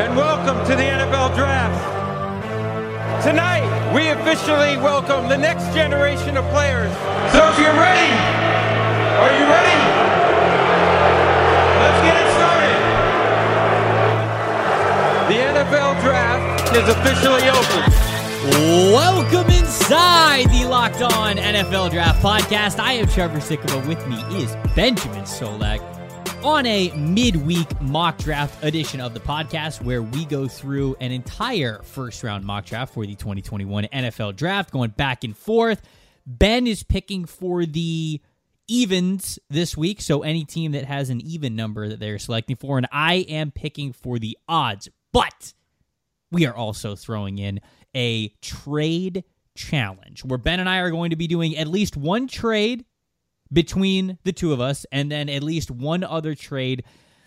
and welcome to the NFL Draft. Tonight, we officially welcome the next generation of players. So if you're ready, are you ready? Let's get it started. The NFL Draft is officially open. Welcome inside the Locked On NFL Draft Podcast. I am Trevor Sikkema. With me is Benjamin Solak on a midweek mock draft edition of the podcast where we go through an entire first round mock draft for the 2021 NFL Draft, going back and forth. Ben is picking for the evens this week, so any team that has an even number that they're selecting for, and I am picking for the odds. But we are also throwing in a trade challenge where Ben and I are going to be doing at least one trade between the two of us and then at least one other trade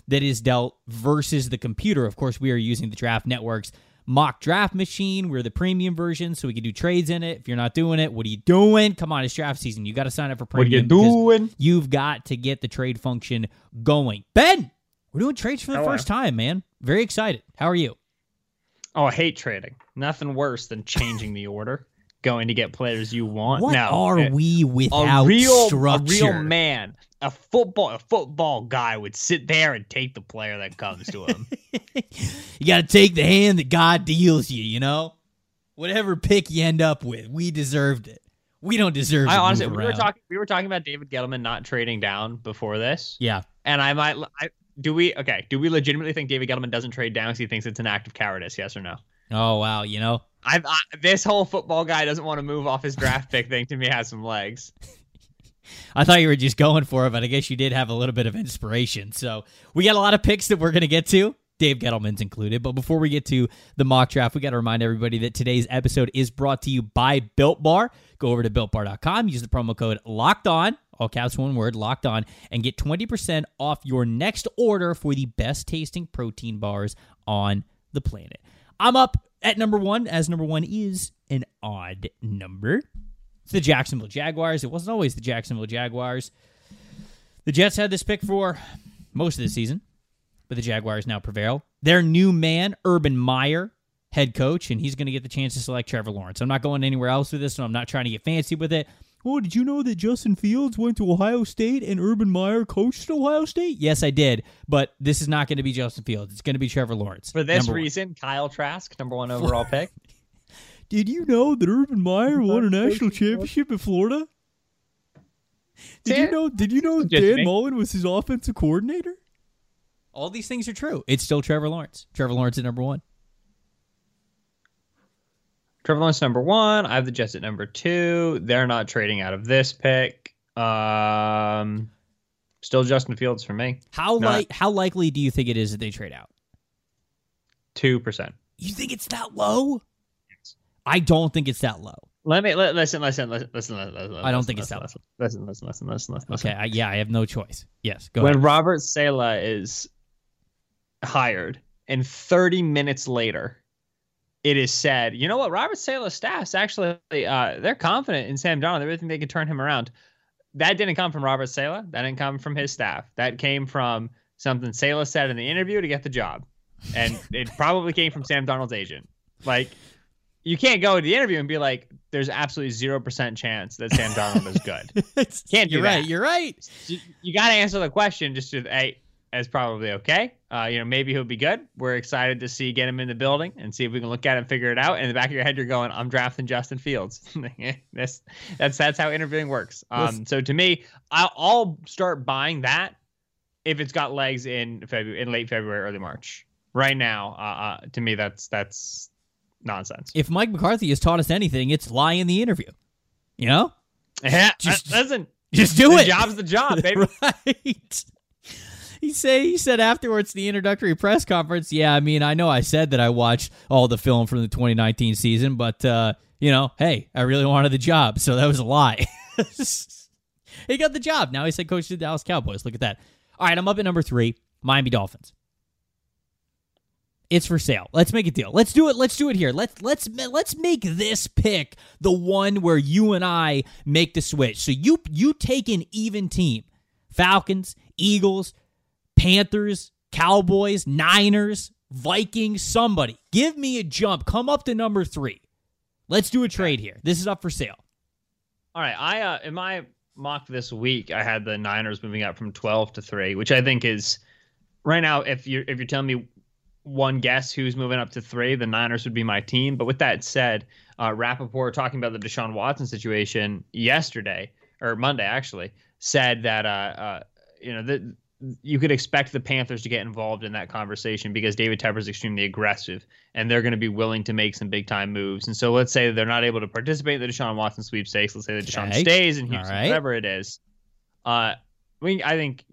that is dealt versus the computer. Of course, we are using the Draft Network's mock draft machine. We're the premium version, so we can do trades in it. If you're not doing it, what are you doing? Come on, it's draft season. You got to sign up for premium. What are you doing? You've got to get the trade function going. Ben, we're doing trades for the Hello. first time, man. Very excited. How are you? Oh, I hate trading. Nothing worse than changing the order, going to get players you want. What no, are a- we without a real, structure? a real man, a football, a football guy would sit there and take the player that comes to him. you got to take the hand that God deals you, you know? Whatever pick you end up with, we deserved it. We don't deserve I honestly, we were talking, we were talking about David Gettleman not trading down before this, Yeah. and I might, I, do we, okay, do we legitimately think David Gettleman doesn't trade down because he thinks it's an act of cowardice? Yes or no? Oh, wow. You know? I've, I, this whole football guy doesn't want to move off his draft pick thing to me has some legs. I thought you were just going for it, but I guess you did have a little bit of inspiration. So we got a lot of picks that we're going to get to. Dave Gettleman's included. But before we get to the mock draft, we got to remind everybody that today's episode is brought to you by Built Bar. Go over to builtbar.com, use the promo code locked on, all caps one word, locked on, and get 20% off your next order for the best tasting protein bars on the planet. I'm up at number one, as number one is an odd number. It's the Jacksonville Jaguars. It wasn't always the Jacksonville Jaguars. The Jets had this pick for most of the season, but the Jaguars now prevail. Their new man, Urban Meyer, head coach, and he's going to get the chance to select Trevor Lawrence. I'm not going anywhere else with this, so I'm not trying to get fancy with it. Oh, did you know that Justin Fields went to Ohio State and Urban Meyer coached Ohio State? Yes, I did, but this is not going to be Justin Fields. It's going to be Trevor Lawrence. For this number one. reason, Kyle Trask, number one overall pick. Did you know that Urban Meyer won a national championship in Florida? Did you know? Did you know Dan. Mullen was his offensive coordinator? All these things are true. It's still Trevor Lawrence. Trevor Lawrence at number one. Trevor Lawrence number one. I have the Jets at number two. They're not trading out of this pick. Um, still Justin Fields for me. How Not- like how likely do you think it is that they trade out? Two percent. You think it's that low? Yes. I don't think it's that low. Let me li- listen, listen, listen, listen, listen. listen I don't listen, think it's that listen, listen, listen, listen, listen, listen. Okay, I, yeah, I have no choice. Yes, go when ahead. Robert Saleh is hired, and 30 minutes later, it is said, you know what? Robert Saleh's staff's actually uh, they're confident in Sam Darnold. They really think they can turn him around. That didn't come from Robert Saleh. That didn't come from his staff. That came from something Saleh said in the interview to get the job, and it probably came from Sam Darnold's agent. Like. You can't go to the interview and be like, "There's absolutely zero percent chance that Sam Darnold is good." Can't do you're right. You're right. you, you got to answer the question just to hey it's probably okay. Uh, you know maybe he'll be good. We're excited to see get him in the building and see if we can look at him, figure it out. In the back of your head you're going i'm drafting justin fields. That's that's that's how interviewing works. Um, so to me I'll, I'll start buying that if it's got legs in february in late february early march. Right now uh, uh, to me that's that's nonsense. If Mike McCarthy has taught us anything, it's lie in the interview. You know, yeah Just- listen. just do the it. job's the job baby. Right. He say he said afterwards the introductory press conference. Yeah, I mean, I know I said that I watched all the film from the 2019 season, but uh, you know, hey, I really wanted the job, so that was a lie. he got the job. Now he's head coach of the Dallas Cowboys. Look at that. All right, I'm up at number three, Miami Dolphins. It's for sale. Let's make a deal. Let's do it. Let's do it here. Let's let's let's make this pick the one where you and I make the switch. So you you take an even team. Falcons, Eagles, Panthers, Cowboys, Niners, Vikings, somebody. Give me a jump. Come up to number three. Let's do a trade here. This is up for sale. All right. I uh in my mock this week, I had the Niners moving up from twelve to three, which I think is right now. If you're if you're telling me one guess who's moving up to three, the Niners would be my team. But with that said, uh, Rapoport talking about the Deshaun Watson situation yesterday or Monday actually said that uh, uh you know that you could expect the Panthers to get involved in that conversation because David Tepper is extremely aggressive and they're going to be willing to make some big time moves. And so let's say they're not able to participate in the Deshaun Watson sweepstakes. Let's say that Deshaun Okay. stays in Houston, right. whatever it is. Uh, we, I think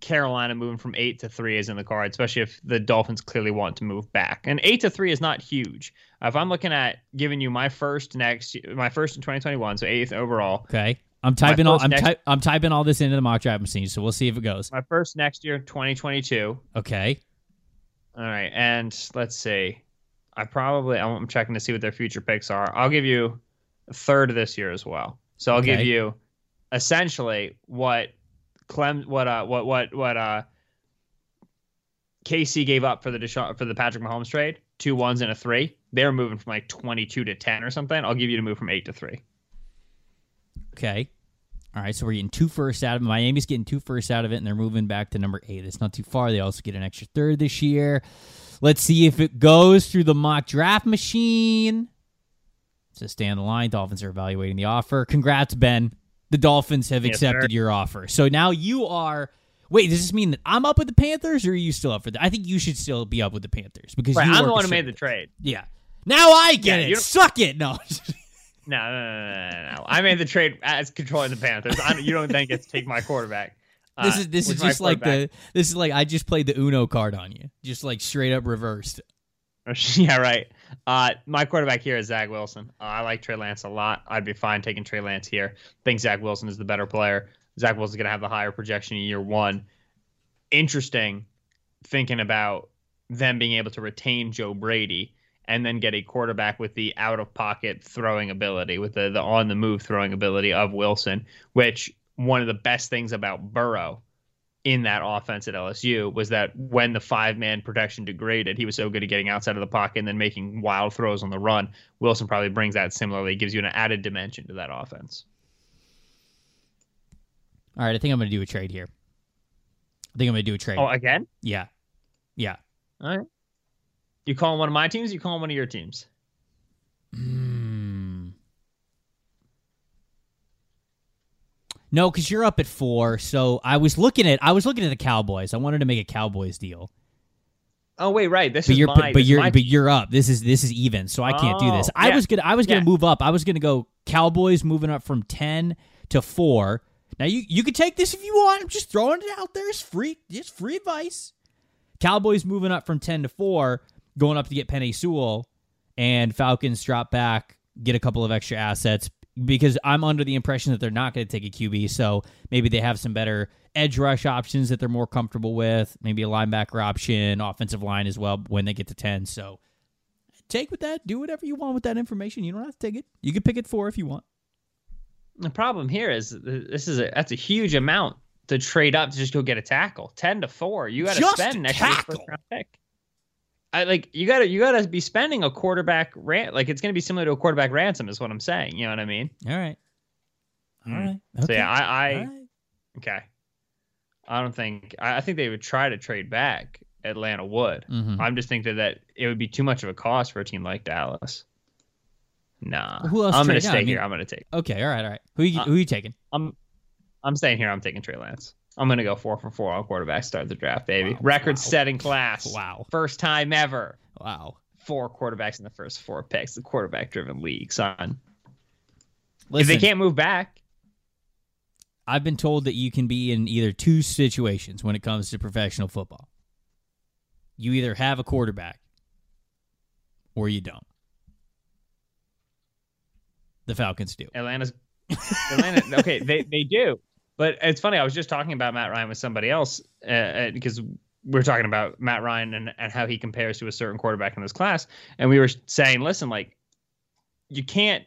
Carolina moving from eight to three is in the card, especially if the Dolphins clearly want to move back. And eight to three is not huge. If I'm looking at giving you my first next, my first in 2021, so eighth overall, Okay. I'm typing all I'm, next- ty- I'm typing all this into the mock draft machine, so we'll see if it goes. my first next year, 2022. Okay. All right, and let's see. I probably I'm checking to see what their future picks are. I'll give you a third of this year as well. So I'll give you essentially what Clem, what uh, what what what uh, KC gave up for the Deshaun, for the Patrick Mahomes trade. Two ones and a three. They're moving from like 22 to 10 or something. I'll give you to move from eight to three. Okay. All right, so we're getting two firsts out of it. Miami's getting two firsts out of it, and they're moving back to number eight. It's not too far. They also get an extra third this year. Let's see if it goes through the mock draft machine. So stay on the line. Dolphins are evaluating the offer. Congrats, Ben. The Dolphins have Yes, accepted sir. your offer. So now you are. Wait, does this mean that I'm up with the Panthers, or are you still up for that? I think you should still be up with the Panthers because Right, you I'm the one who made the trade. Yeah. Now I get Yeah, it. Suck it. No. No, no, no, no, no, no. I made the trade as controlling the Panthers. I, you don't think it's take my quarterback. This Uh, is this is just like the this is like I just played the Uno card on you, just like straight up reversed. yeah, right. Uh, my quarterback here is Zach Wilson. Uh, I like Trey Lance a lot. I'd be fine taking Trey Lance here. think Zach Wilson is the better player. Zach Wilson's going to have the higher projection in year one. Interesting thinking about them being able to retain Joe Brady and then get a quarterback with the out of pocket throwing ability, with the, the on the move throwing ability of Wilson, which one of the best things about Burrow in that offense at LSU was that when the five man protection degraded, he was so good at getting outside of the pocket and then making wild throws on the run. Wilson probably brings that similarly, gives you an added dimension to that offense. All right, I think I'm going to do a trade here. I think I'm going to do a trade. Oh, again? yeah, yeah. All right. You calling one of my teams? You calling one of your teams? Mm. No, because you're up at four. So I was looking at I was looking at the Cowboys. I wanted to make a Cowboys deal, Oh wait, right. This but is you're my. but, you're my but you're up. This is this is even. So I can't do this. Oh, I yeah. was gonna I was gonna Yeah. move up. I was gonna go Cowboys moving up from ten to four. Now you you could take this if you want. I'm just throwing it out there. It's free. It's free advice. Cowboys moving up from ten to four, going up to get Penei Sewell, and Falcons drop back, get a couple of extra assets because I'm under the impression that they're not going to take a QB. So maybe they have some better edge rush options that they're more comfortable with. Maybe a linebacker option, offensive line as well when they get to ten. So take with that. Do whatever you want with that information. You don't have to take it. You can pick it four if you want. The problem here is uh, this is a that's a huge amount to trade up to just go get a tackle. Ten to four. You got to spend next year's tackle? first round pick. I like you got to you got to be spending a quarterback rant like it's going to be similar to a quarterback ransom is what I'm saying. You know what I mean? All right. All Mm. right. So yeah, I, I right. okay. I don't think I, I think they would try to trade back. Atlanta would. Mhm. I'm just thinking that it would be too much of a cost for a team like Dallas. Nah, Who else I'm gonna down? stay I mean- here. I'm gonna take. Okay. All right. All right. Who you, Uh, who you taking? I'm I'm staying here. I'm taking Trey Lance. I'm gonna go four for four on quarterback. Start the draft, baby. Wow, Record-setting class. Wow. First time ever. Wow. Four quarterbacks in the first four picks. The quarterback-driven league, son. if they can't move back, I've been told that you can be in either two situations when it comes to professional football. You either have a quarterback or you don't. The Falcons do. Atlanta's Atlanta. okay, they they do, but it's funny. I was just talking about Matt Ryan with somebody else uh, uh, because we're talking about Matt Ryan and and how he compares to a certain quarterback in this class, and we were saying, listen, like you can't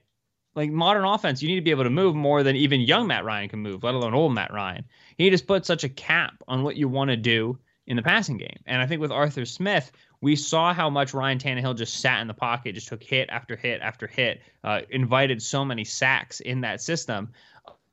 like modern offense. You need to be able to move more than even young Matt Ryan can move, let alone old Matt Ryan. He just put such a cap on what you want to do in the passing game. And I think with Arthur Smith, we saw how much Ryan Tannehill just sat in the pocket, just took hit after hit after hit, uh, invited so many sacks in that system.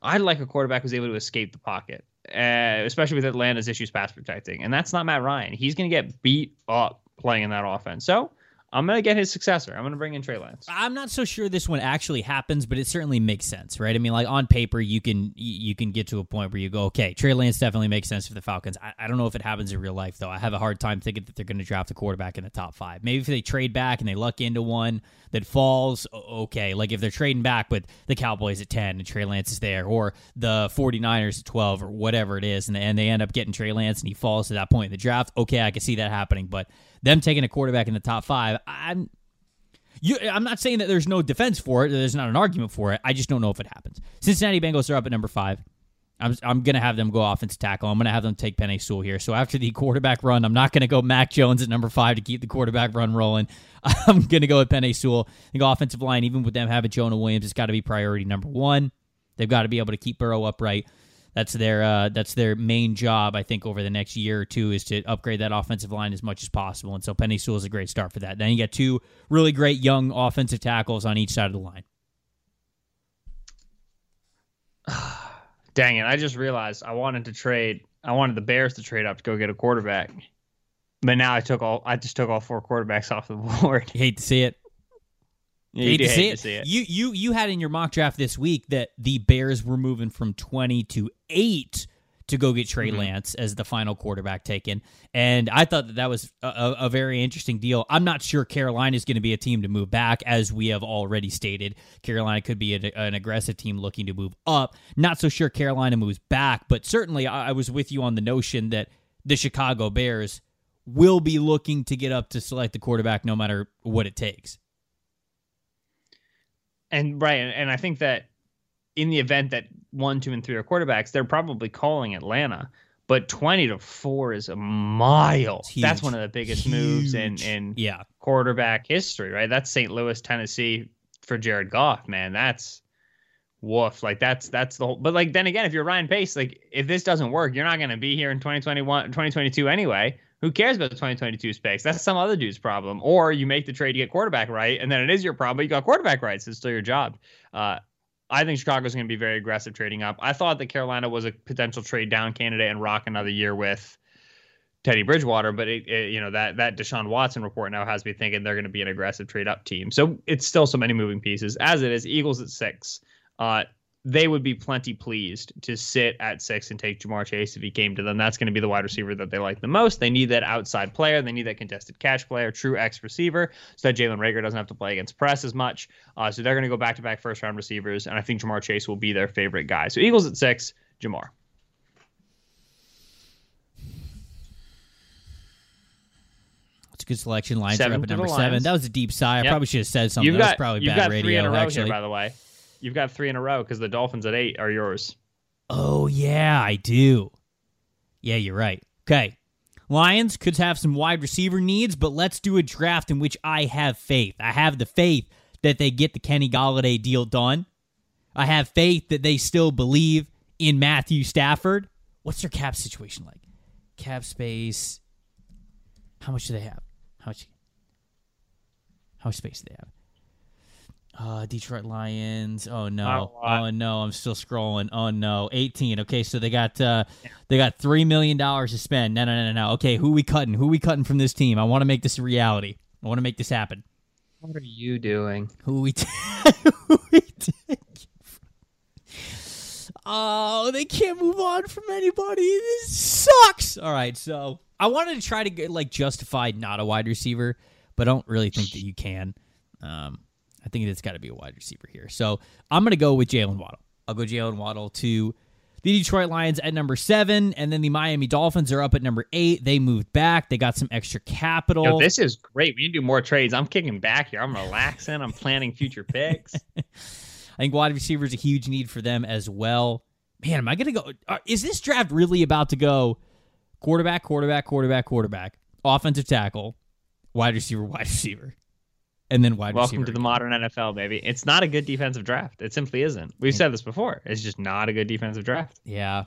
I'd like a quarterback who's able to escape the pocket, uh, especially with Atlanta's issues pass protecting. And that's not Matt Ryan. He's going to get beat up playing in that offense. So I'm to get his successor. I'm to bring in Trey Lance. I'm not so sure this one actually happens, but it certainly makes sense, right? I mean, like on paper, you can you can get to a point where you go, okay, Trey Lance definitely makes sense for the Falcons. I, I don't know if it happens in real life though. I have a hard time thinking that they're going to draft a quarterback in the top five. Maybe if they trade back and they luck into one that falls, okay. Like if they're trading back with the Cowboys at 10 and Trey Lance is there, or the 49ers at 12, or whatever it is, and, and they end up getting Trey Lance and he falls to that point in the draft, okay, I can see that happening. But them taking a quarterback in the top five, I'm you, I'm not saying that there's no defense for it. There's not an argument for it. I just don't know if it happens. Cincinnati Bengals are up at number five. I'm, I'm going to have them go offense tackle. I'm going to have them take Penei Sewell here. So after the quarterback run, I'm not going to go Mac Jones at number five to keep the quarterback run rolling. I'm going to go with Penei Sewell. I think offensive line, even with them having Jonah Williams, it's got to be priority number one. They've got to be able to keep Burrow upright that's their uh, that's their main job. I think over the next year or two is to upgrade that offensive line as much as possible. And so Penei Sewell is a great start for that. Then you get two really great young offensive tackles on each side of the line. Dang it! I just realized I wanted to trade. I wanted the Bears to trade up to go get a quarterback, but now I took all. I just took all four quarterbacks off the board. You hate to see it. Yeah, you, to, see to, see it. You you you had in your mock draft this week that the Bears were moving from twenty to eight to go get Trey mm-hmm. Lance as the final quarterback taken, and I thought that that was a, a very interesting deal. I'm not sure Carolina is going to be a team to move back, as we have already stated. Carolina could be a, an aggressive team looking to move up. Not so sure Carolina moves back, but certainly I, I was with you on the notion that the Chicago Bears will be looking to get up to select the quarterback no matter what it takes and right, and I think that in the event that one, two, and three are quarterbacks, they're probably calling Atlanta. But twenty to four is a mile. That's one of the biggest Huge. moves in in yeah. quarterback history, right? That's St. Louis, Tennessee for Jared Goff, man. That's woof. Like that's that's the whole. But like then again, if you're Ryan Pace, like if this doesn't work, you're not going to be here in 2021, 2022 anyway. Who cares about the 2022 specs? That's some other dude's problem. Or you make the trade to get quarterback right, and then it is your problem. But you got quarterback right, so it's still your job. Uh, I think Chicago's going to be very aggressive trading up. I thought that Carolina was a potential trade down candidate and rock another year with Teddy Bridgewater, but it, it, you know that that Deshaun Watson report now has me thinking they're going to be an aggressive trade up team. So it's still so many moving pieces. As it is, Eagles at six. Uh, they would be plenty pleased to sit at six and take Ja'Marr Chase if he came to them. That's going to be the wide receiver that they like the most. They need that outside player. They need that contested catch player, true X receiver, so that Jalen Reagor doesn't have to play against press as much. Uh, so they're going to go back to back first round receivers, and I think Ja'Marr Chase will be their favorite guy. So Eagles at six, a good selection. Lions seven are up at number seven. That was a deep sigh. I yep. probably should have said something. You've that got, was probably you've bad got radio. Three in a row actually. here, by the way. You've got three in a row because the Dolphins at eight are yours. Oh, yeah, I do. Yeah, you're right. Okay. Lions could have some wide receiver needs, but let's do a draft in which I have faith. I have the faith that they get the Kenny Golladay deal done. I have faith that they still believe in Matthew Stafford. What's their cap situation like? Cap space. How much do they have? How much? How much space do they have? Uh, Detroit Lions. Oh no. Oh no. I'm still scrolling. Oh no. 18. Okay, so they got uh, they got three million dollars to spend. No, no, no, no. Okay, who we cutting? Who we cutting from this team? I want to make this a reality. I want to make this happen. What are you doing? Who we? T- who we take? Oh, they can't move on from anybody. This sucks. All right, so I wanted to try to get like justified not a wide receiver, but I don't really think that you can. Um, I think it's got to be a wide receiver here. So I'm going to go with Jaylen Waddle. I'll go Jaylen Waddle to the Detroit Lions at number seven, and then the Miami Dolphins are up at number eight. They moved back. They got some extra capital. Yo, this is great. We need to do more trades. I'm kicking back here. I'm relaxing. I'm planning future picks. I think wide receiver is a huge need for them as well. Man, am I going to go? Uh, is this draft really about to go quarterback, quarterback, quarterback, quarterback, offensive tackle, wide receiver, wide receiver? And then wide Welcome to the modern NFL, baby. It's not a good defensive draft. It simply isn't. We've said this before. It's just not a good defensive draft. Yeah.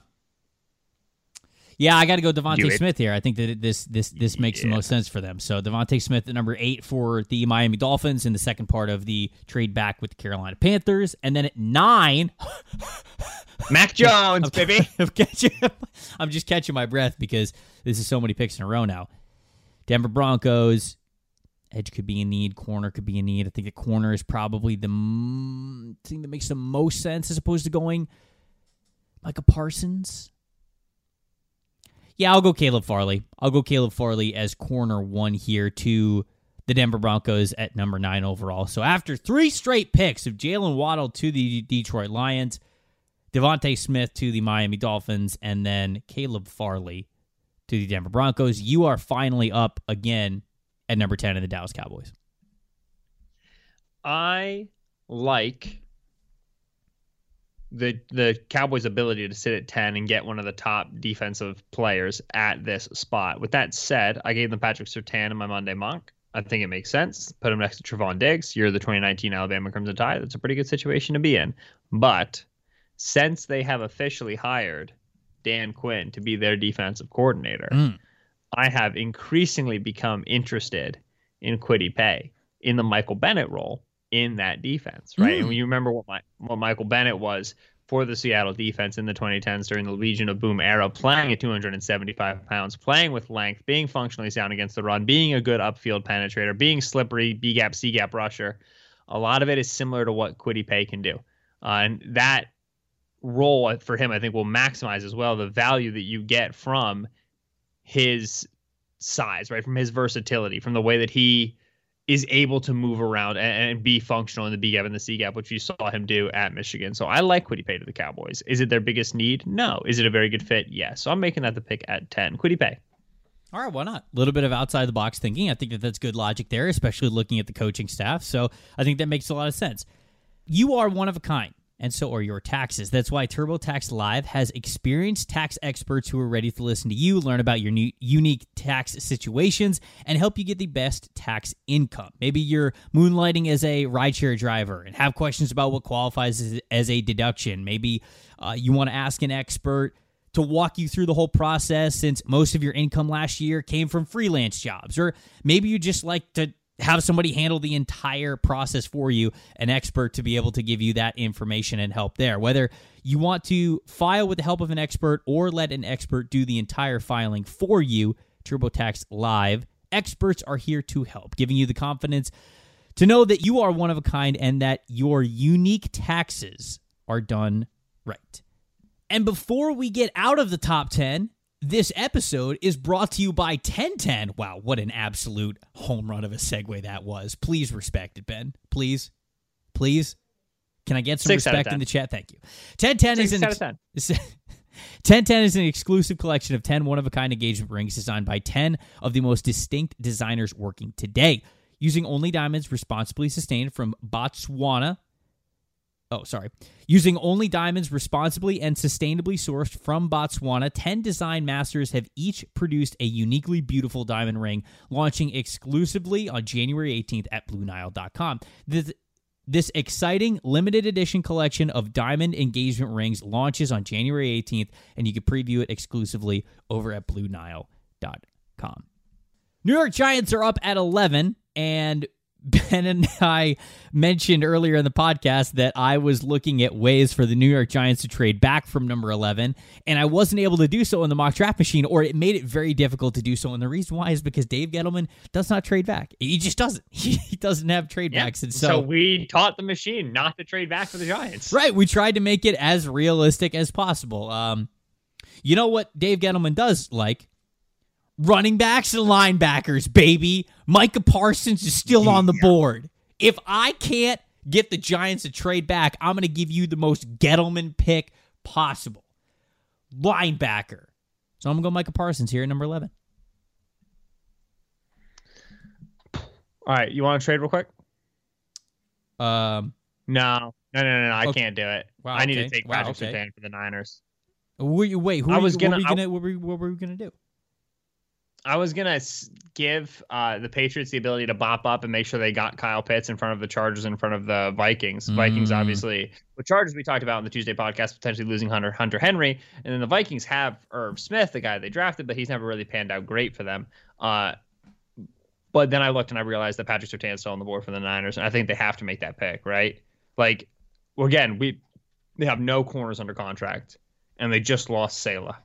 Yeah, I got to go Do DeVonta. Smith here. I think that this this this makes the most sense for them. So DeVonta Smith at number eight for the Miami Dolphins in the second part of the trade back with the Carolina Panthers, and then at nine, Mac Jones, baby. I'm catching, I'm just catching my breath because this is so many picks in a row now. Denver Broncos. Edge could be in need. Corner could be in need. I think the corner is probably the thing that makes the most sense as opposed to going Micah Parsons. Yeah, I'll go Caleb Farley. I'll go Caleb Farley as corner one here to the Denver Broncos at number nine overall. So after three straight picks of Jaylen Waddle to the Detroit Lions, DeVonta Smith to the Miami Dolphins, and then Caleb Farley to the Denver Broncos, you are finally up again at number 10 in the Dallas Cowboys. I like the the Cowboys' ability to sit at ten and get one of the top defensive players at this spot. With that said, I gave them Patrick Surtain in my Monday mock. I think it makes sense. Put him next to Trevon Diggs. You're the 2019 Alabama Crimson Tide. That's a pretty good situation to be in. But since they have officially hired Dan Quinn to be their defensive coordinator, Mm. I have increasingly become interested in Kwity Paye in the Michael Bennett role in that defense, right? Mm. And you remember what my, what Michael Bennett was for the Seattle defense in the 2010s during the Legion of Boom era, playing at 275 pounds, playing with length, being functionally sound against the run, being a good upfield penetrator, being slippery, B gap, C gap rusher. A lot of it is similar to what Kwity Paye can do. Uh, and that role for him, I think, will maximize as well the value that you get from his size, right? From his versatility, from the way that he is able to move around and, and be functional in the B gap and the C gap, which you saw him do at Michigan. So I like Kwity Paye to the Cowboys. Is it their biggest need? No. Is it a very good fit? Yes. So I'm making that the pick at 10. Kwity Paye. All right, why not? A little bit of outside the box thinking. I think that that's good logic there, especially looking at the coaching staff. So I think that makes a lot of sense. You are one of a kind, and so are your taxes. That's why TurboTax Live has experienced tax experts who are ready to listen to you, learn about your new, unique tax situations, and help you get the best tax income. Maybe you're moonlighting as a rideshare driver and have questions about what qualifies as, as a deduction. Maybe uh, you want to ask an expert to walk you through the whole process since most of your income last year came from freelance jobs. Or maybe you just like to have somebody handle the entire process for you, an expert to be able to give you that information and help there. Whether you want to file with the help of an expert or let an expert do the entire filing for you, TurboTax Live experts are here to help, giving you the confidence to know that you are one of a kind and that your unique taxes are done right. And before we get out of the top 10, this episode is brought to you by 1010. Wow, what an absolute home run of a segue that was. Please respect it, Ben. Please. Please. Can I get some Six respect in the chat? Thank you. 1010 is Six an out of 10. 1010 is an exclusive collection of 10 one of a kind engagement rings designed by 10 of the most distinct designers working today. Using only diamonds responsibly sustained from Botswana. Oh, sorry. Using only diamonds responsibly and sustainably sourced from Botswana, 10 design masters have each produced a uniquely beautiful diamond ring, launching exclusively on January 18th at BlueNile.com. This, this exciting limited edition collection of diamond engagement rings launches on January 18th, and you can preview it exclusively over at BlueNile.com. New York Giants are up at 11, and Ben and I mentioned earlier in the podcast that I was looking at ways for the New York Giants to trade back from number 11, and I wasn't able to do so in the mock draft machine, or it made it very difficult to do so. And the reason why is because Dave Gettleman does not trade back. He just doesn't. He doesn't have trade Yeah. backs. And So, so, we taught the machine not to trade back for the Giants. right, we tried to make it as realistic as possible. Um, you know what Dave Gettleman does like? Running backs and linebackers, baby. Micah Parsons is still on the board. If I can't get the Giants to trade back, I'm going to give you the most Gettleman pick possible. Linebacker. So I'm going to go Micah Parsons here at number 11. All right. You want to trade real quick? Um, No. No, no, no, no. I Okay. can't do it. Wow, I need okay. to take Wow, Patrick okay. Surtain for the Niners. were you, wait, who I was you, gonna- what were you I- what were, what were we gonna do? I was gonna give uh, the Patriots the ability to bop up and make sure they got Kyle Pitts in front of the Chargers, in front of the Vikings. Mm. Vikings, obviously, the Chargers, we talked about in the Tuesday podcast, potentially losing Hunter Hunter Henry, and then the Vikings have Irv Smith, the guy they drafted, but he's never really panned out great for them. Uh, but then I looked and I realized that Patrick Surtain's still on the board for the Niners, and I think they have to make that pick, right? Like, well, again, we they have no corners under contract, and they just lost Saleh.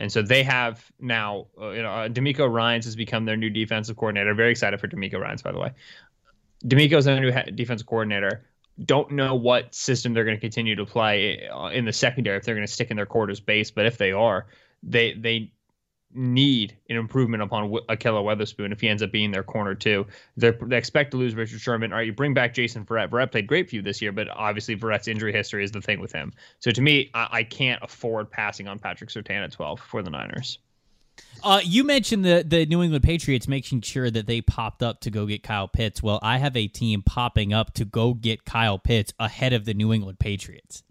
And so they have now, uh, you know, uh, DeMeco Ryans has become their new defensive coordinator. Very excited for DeMeco Ryans, by the way. DeMeco's their new defensive coordinator. Don't know what system they're going to continue to play uh, in the secondary if they're going to stick in their quarters base, but if they are, they they need an improvement upon Ahkello Witherspoon if he ends up being their corner too. They're, they expect to lose Richard Sherman. All right, you bring back Jason Verrett. Verrett played great for you this year, but obviously Verrett's injury history is the thing with him. So to me, I, I can't afford passing on Patrick Surtain at 12 for the Niners. Uh, you mentioned the the New England Patriots making sure that they popped up to go get Kyle Pitts. Well, I have a team popping up to go get Kyle Pitts ahead of the New England Patriots.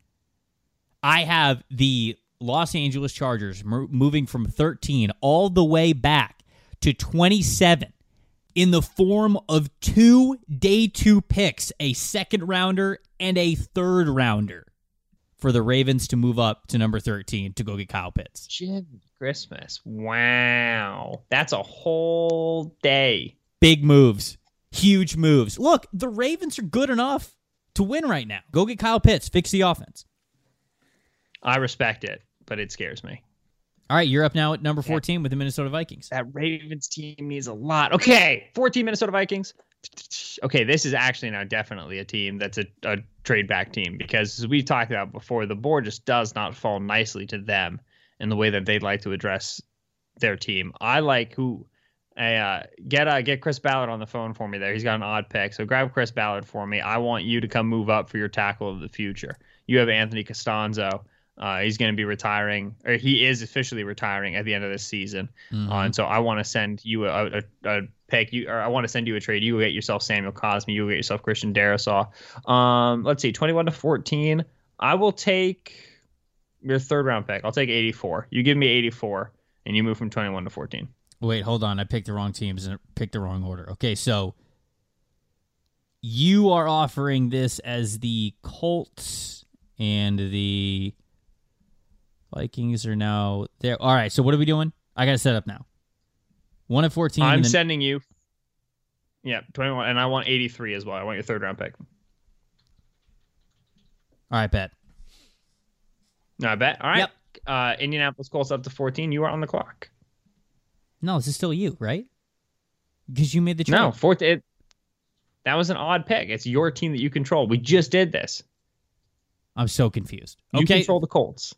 I have the Los Angeles Chargers moving from 13 all the way back to 27 in the form of two day two picks, a second rounder and a third rounder for the Ravens to move up to number 13 to go get Kyle Pitts. Jim Christmas. Wow. That's a whole day. Big moves. Huge moves. Look, the Ravens are good enough to win right now. Go get Kyle Pitts, fix the offense. I respect it but it scares me. All right, you're up now at number 14 yeah. with the Minnesota Vikings. That Ravens team needs a lot. Okay, 14 Minnesota Vikings. Okay, this is actually now definitely a team that's a, a trade back team because as we talked about before, the board just does not fall nicely to them in the way that they'd like to address their team. I like who uh, get uh, get Chris Ballard on the phone for me there. He's got an odd pick, so grab Chris Ballard for me. I want you to come move up for your tackle of the future. You have Anthony Castonzo. Uh, he's going to be retiring, or he is officially retiring at the end of this season. Mm-hmm. Uh, and so I want to send you a, a, a pick, you, or I want to send you a trade. You get yourself Samuel Cosmi. You get yourself Christian Darrisaw. Um, let's see, twenty-one to fourteen. I will take your third round pick. I'll take eighty-four. You give me eighty-four, and you move from twenty-one to fourteen. Wait, hold on. I picked the wrong teams and picked the wrong order. Okay, so you are offering this as the Colts and the Vikings are now there. All right, so what are we doing? I got to set up now. One of fourteen. I'm then... sending you. Yeah, twenty-one, and I want eighty-three as well. I want your third round pick. All right, bet. No, I bet. All right. Yep. Uh, Indianapolis Colts up to fourteen. You are on the clock. No, this is still you, right? Because you made the trade. No, fourth. It, that was an odd pick. It's your team that you control. We just did this. I'm so confused. You okay. control the Colts.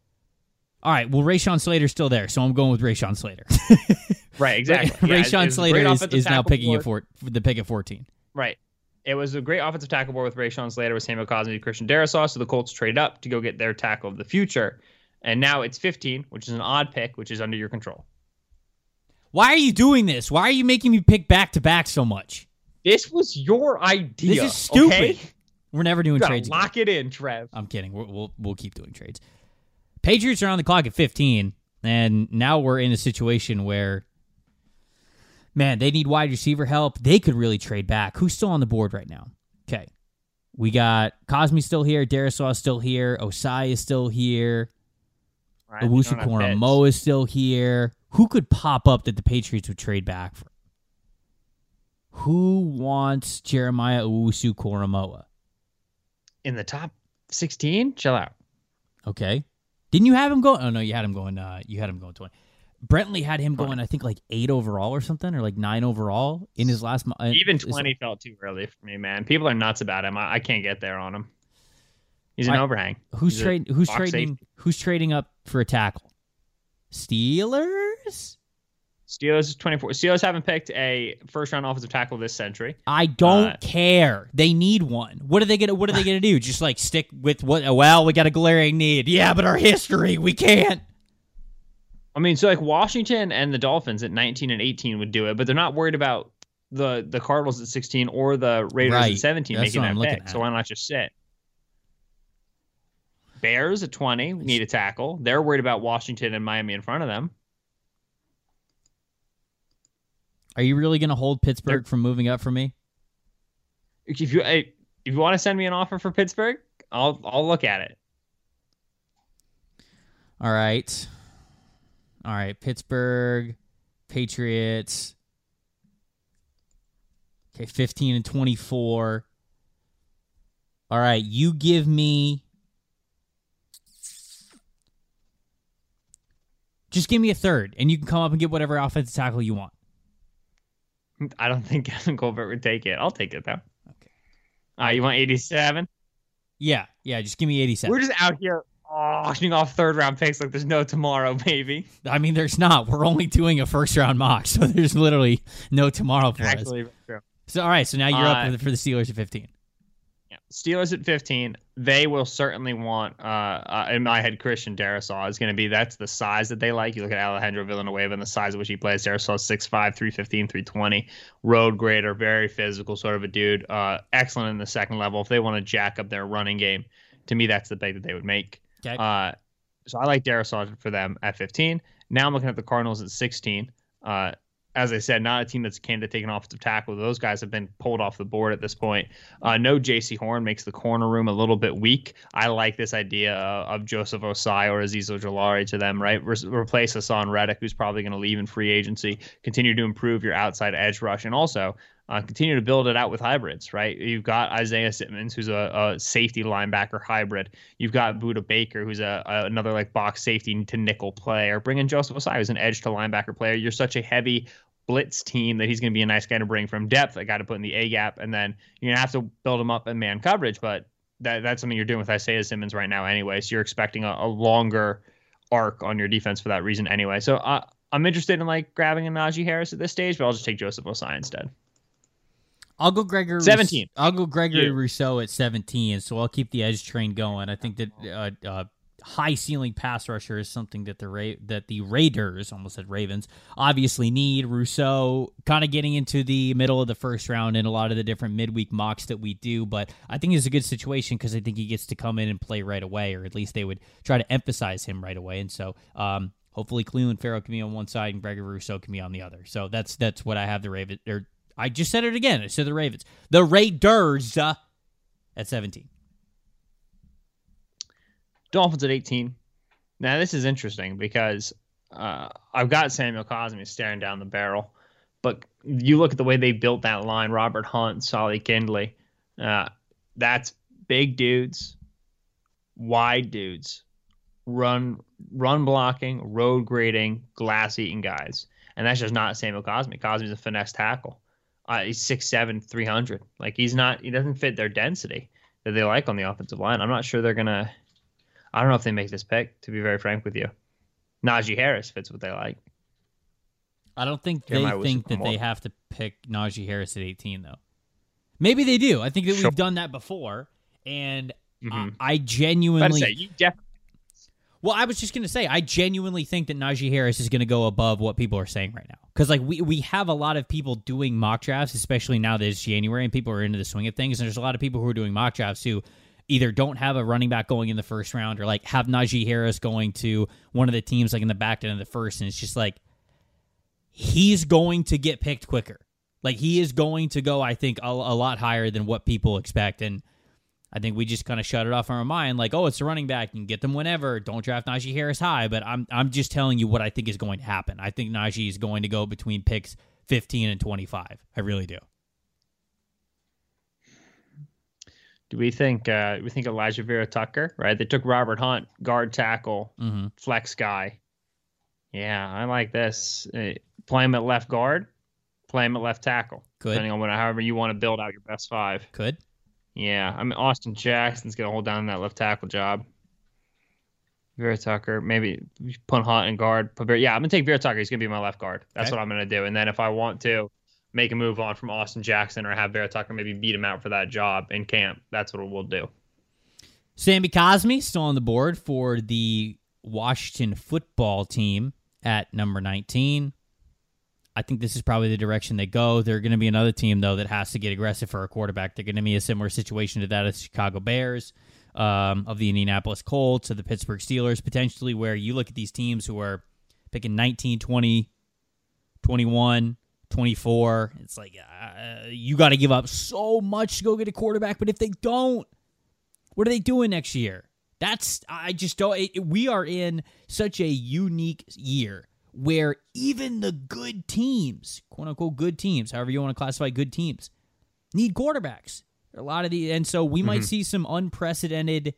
All right. Well, Rashawn Slater's still there, so I'm going with Rashawn Slater. right. Exactly. yeah, Rashawn Slater is, is now picking you for the pick at 14. Right. It was a great offensive tackle board with Rashawn Slater with Samuel Cosmi and Christian Darrisaw. So the Colts trade up to go get their tackle of the future. And now it's 15, which is an odd pick, which is under your control. Why are you doing this? Why are you making me pick back to back so much? This was your idea. This is stupid. Okay? We're never doing trades. Lock again. it in, Trev. I'm kidding. We'll, we'll, we'll keep doing trades. Patriots are on the clock at 15, and now we're in a situation where, man, they need wide receiver help. They could really trade back. Who's still on the board right now? Okay. We got Cosmi still here, Darrisaw still here, Ossai is still here, right, Owusu is still here. Who could pop up that the Patriots would trade back for? Who wants Jeremiah Owusu Koramoah? In the top 16? Chill out. Okay. Didn't you have him going? Oh no, you had him going. Uh, you had him going twenty. Brentley had him going, I think, like eight overall or something, or like nine overall in his last. Uh, Even twenty felt too early for me, man. People are nuts about him. I, I can't get there on him. He's an I, overhang. Who's trading? Who's trading? Safety. Who's trading up for a tackle? Steelers. Steelers 24. Steelers haven't picked a first round offensive tackle this century. I don't uh, care. They need one. What are they gonna What are they gonna do? Just like stick with what? Well, we got a glaring need. Yeah, but our history, we can't. I mean, so like Washington and the Dolphins at 19 and 18 would do it, but they're not worried about the the Cardinals at 16 or the Raiders right. at 17 That's making that pick. So why not just sit? Bears at 20 need a tackle. They're worried about Washington and Miami in front of them. Are you really going to hold Pittsburgh They're, from moving up for me? If you if you want to send me an offer for Pittsburgh, I'll I'll look at it. All right. All right, Pittsburgh Patriots. Okay, 15 and 24. All right, you give me Just give me a third, and you can come up and get whatever offensive tackle you want. I don't think Kevin Colbert would take it. I'll take it though. Okay. Uh, you want 87? Yeah, yeah. Just give me 87. We're just out here auctioning off third round picks like there's no tomorrow, baby. I mean, there's not. We're only doing a first round mock, so there's literally no tomorrow for Actually, us. True. So all right, so now you're uh, up for the Steelers at 15. Steelers at 15, they will certainly want, uh, uh, in my head, Christian Darrisaw is going to be, that's the size that they like. You look at Alejandro Villanueva and the size at which he plays. Darrisaw 6'5, 315, 320. Road grader, very physical sort of a dude. Uh, excellent in the second level. If they want to jack up their running game, to me, that's the bet that they would make. Okay. Uh, so I like Darrisaw for them at 15. Now I'm looking at the Cardinals at 16. As I said, not a team that's a candidate taking offensive tackle. Those guys have been pulled off the board at this point. Uh, no J.C. Horn makes the corner room a little bit weak. I like this idea of Joseph Ossai or Azeez Ojulari to them, right? Re- replace Haason Reddick, who's probably going to leave in free agency. Continue to improve your outside edge rush. And also, uh, continue to build it out with hybrids, right? You've got Isaiah Simmons, who's a, a safety linebacker hybrid. You've got Budda Baker, who's a, a, another like box safety to nickel player. Bring in Joseph Ossai, who's an edge to linebacker player. You're such a heavy blitz team that he's going to be a nice guy to bring from depth, I got to put in the A gap, and then you're going to have to build him up in man coverage. But that, that's something you're doing with Isaiah Simmons right now anyway. So you're expecting a, a longer arc on your defense for that reason anyway. So uh, I'm interested in like grabbing a Najee Harris at this stage, but I'll just take Joseph Ossai instead. I'll go Gregory. Seventeen. I'll go Gregory yeah. Rousseau at seventeen. So I'll keep the edge train going. I think that uh, uh, high ceiling pass rusher is something that the Ra- that the Raiders almost said Ravens obviously need. Rousseau kind of getting into the middle of the first round in a lot of the different midweek mocks that we do, but I think it's a good situation because I think he gets to come in and play right away, or at least they would try to emphasize him right away. And so, um, hopefully, Clelin Ferrell can be on one side and Gregory Rousseau can be on the other. So that's that's what I have the Ravens or I just said it again. I said the Ravens. The Raiders uh, at 17. Dolphins at 18. Now, this is interesting because uh, I've got Samuel Cosmi staring down the barrel, but you look at the way they built that line Robert Hunt, Solly Kindley. Uh, that's big dudes, wide dudes, run run blocking, road grading, glass eating guys. And that's just not Samuel Cosmi. Cosmi's a finesse tackle. Uh, he's 6'7", 300. Like he's not. He doesn't fit their density that they like on the offensive line. I'm not sure they're gonna. I don't know if they make this pick. To be very frank with you, Najee Harris fits what they like. I don't think they think that they have to pick Najee Harris at 18 though. Maybe they do. I think that sure. we've done that before, and mm-hmm. I, I genuinely. Say, you definitely well, I was just going to say, I genuinely think that Najee Harris is going to go above what people are saying right now. Because, like, we, we have a lot of people doing mock drafts, especially now that it's January and people are into the swing of things. And there's a lot of people who are doing mock drafts who either don't have a running back going in the first round or, like, have Najee Harris going to one of the teams, like, in the back end of the first. And it's just like, he's going to get picked quicker. Like, he is going to go, I think, a, a lot higher than what people expect. And, I think we just kind of shut it off in our mind, like, oh, it's a running back. You can get them whenever. Don't draft Najee Harris high. But I'm I'm just telling you what I think is going to happen. I think Najee is going to go between picks 15 and 25. I really do. Do we think uh, we think Alijah Vera-Tucker? Right, they took Robert Hunt, guard tackle, mm-hmm. flex guy. Yeah, I like this. Uh, play him at left guard, play him at left tackle. Could. Depending on what, however you want to build out your best five. Could. Yeah, I mean Austin Jackson's gonna hold down that left tackle job. Vera Tucker, maybe put Hunt and guard. Vera, yeah, I'm gonna take Vera Tucker. He's gonna be my left guard. That's okay. what I'm gonna do. And then if I want to make a move on from Austin Jackson or have Vera Tucker maybe beat him out for that job in camp, that's what we'll do. Sammy Cosmi still on the board for the Washington football team at number 19. I think this is probably the direction they go. They're going to be another team though that has to get aggressive for a quarterback. They're going to be a similar situation to that of the Chicago Bears, um, of the Indianapolis Colts, of the Pittsburgh Steelers, potentially. Where you look at these teams who are picking 19, 20, 21, 24. It's like uh, you got to give up so much to go get a quarterback. But if they don't, what are they doing next year? That's I just don't. It, we are in such a unique year where even the good teams, quote unquote good teams, however you want to classify good teams, need quarterbacks. A lot of the and so we mm-hmm. might see some unprecedented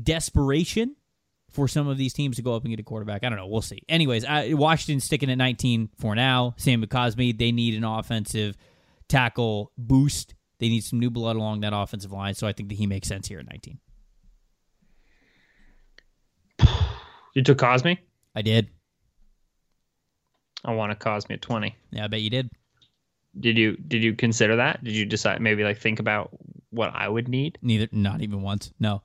desperation for some of these teams to go up and get a quarterback. I don't know. We'll see. Anyways, I, Washington sticking at 19 for now. Sam Cosmi, they need an offensive tackle boost. They need some new blood along that offensive line. So I think that he makes sense here at 19. You took Cosmi? I did. I want to Cosmi at 20. Yeah, I bet you did. Did you did you consider that? Did you decide maybe like think about what I would need? Neither not even once. No.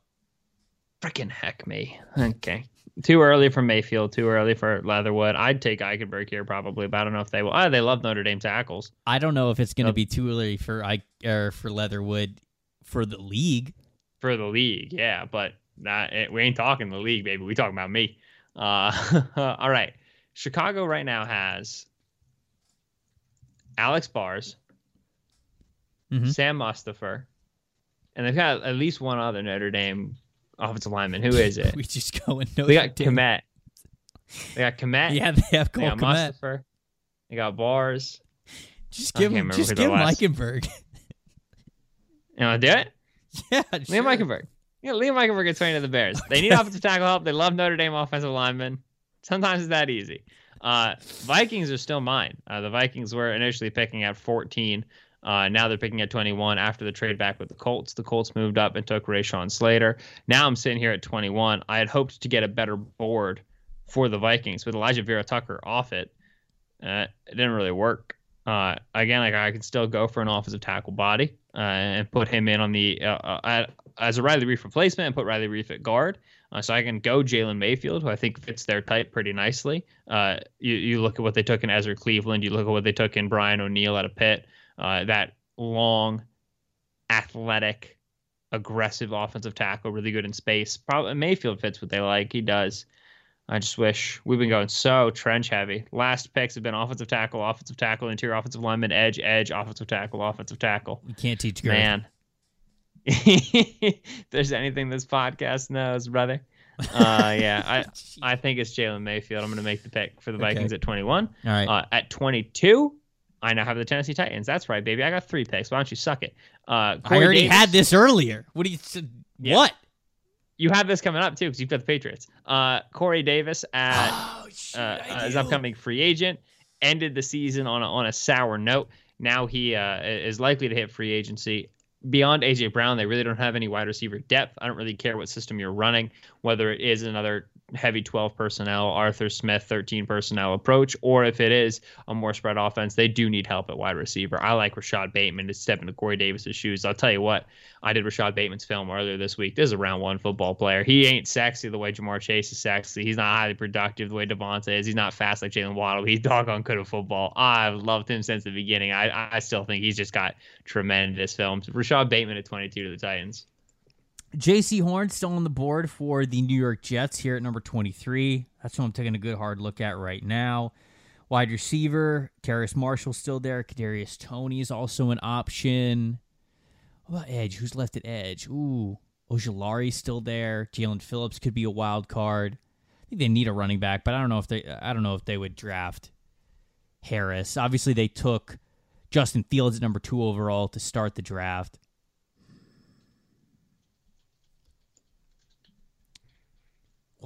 Freaking heck me. Okay. Too early for Mayfield, too early for Leatherwood. I'd take Eichenberg here probably, but I don't know if they will. Oh, they love Notre Dame tackles. I don't know if it's going to be too early for I or for Leatherwood for the league. For the league, yeah, but not, eh, we ain't talking the league, baby. We talking about me. Uh, all right. Chicago right now has Alex Bars, mm-hmm. Sam Mustipher, and they've got at least one other Notre Dame offensive lineman. Who is it? we just go and know. They got Kmet. They got Kmet. Yeah, they have Cole they got. Mustipher. They got Bars. Just give him. Just give Eichenberg. you want to do it? Yeah, Liam sure. Yeah, Liam Eichenberg gets trained to the Bears. Okay. They need offensive tackle help. They love Notre Dame offensive linemen. Sometimes it's that easy. Uh, Vikings are still mine. Uh, the Vikings were initially picking at 14. Uh, now they're picking at 21 after the trade back with the Colts. The Colts moved up and took Rashawn Slater. Now I'm sitting here at 21. I had hoped to get a better board for the Vikings with Alijah Vera-Tucker off it. Uh, it didn't really work. Uh, again, like I can still go for an offensive tackle body uh, and put him in on the uh, uh, as a Riley Reiff replacement and put Riley Reiff at guard. Uh, so I can go Jalen Mayfield, who I think fits their type pretty nicely. Uh, you, you look at what they took in Ezra Cleveland. You look at what they took in Brian O'Neill out of Pitt. Uh, that long, athletic, aggressive offensive tackle, really good in space. Probably Mayfield fits what they like. He does. I just wish we've been going so trench heavy. Last picks have been offensive tackle, offensive tackle, interior offensive lineman, edge, edge, offensive tackle, offensive tackle. You can't teach. Man. there's anything this podcast knows, brother. Uh, yeah, I I think it's Jalen Mayfield. I'm going to make the pick for the Vikings okay. at 21. All right. Uh, at 22, I now have the Tennessee Titans. That's right, baby. I got three picks. Why don't you suck it? Uh, I already Davis, had this earlier. What do you? Yeah. What? You have this coming up too because you've got the Patriots. Uh, Corey Davis at oh, shoot, uh, his upcoming free agent ended the season on a, on a sour note. Now he uh, is likely to hit free agency beyond AJ Brown, they really don't have any wide receiver depth. I don't really care what system you're running, whether it is another heavy 12 personnel, Arthur Smith 13 personnel approach, or if it is a more spread offense, they do need help at wide receiver. I like Rashod Bateman to step into Corey Davis's shoes. I'll tell you what, I did Rashod Bateman's film earlier this week. This is a round one football player. He ain't sexy the way Ja'Marr Chase is sexy. He's not highly productive the way DeVonta is. He's not fast like Jaylen Waddle. He's doggone good at football. I've loved him since the beginning. I, I still think he's just got tremendous films. Rashod Bateman at 22 to the Titans. Jaycee Horn still on the board for the New York Jets here at number 23. That's what I'm taking a good hard look at right now. Wide receiver, Terrace Marshall still there. Kadarius Toney is also an option. What about edge? Who's left at edge? Ooh, Ojulari's still there. Jaelan Phillips could be a wild card. I think they need a running back, but I don't know if they I don't know if they would draft Harris. Obviously, they took Justin Fields at number two overall to start the draft.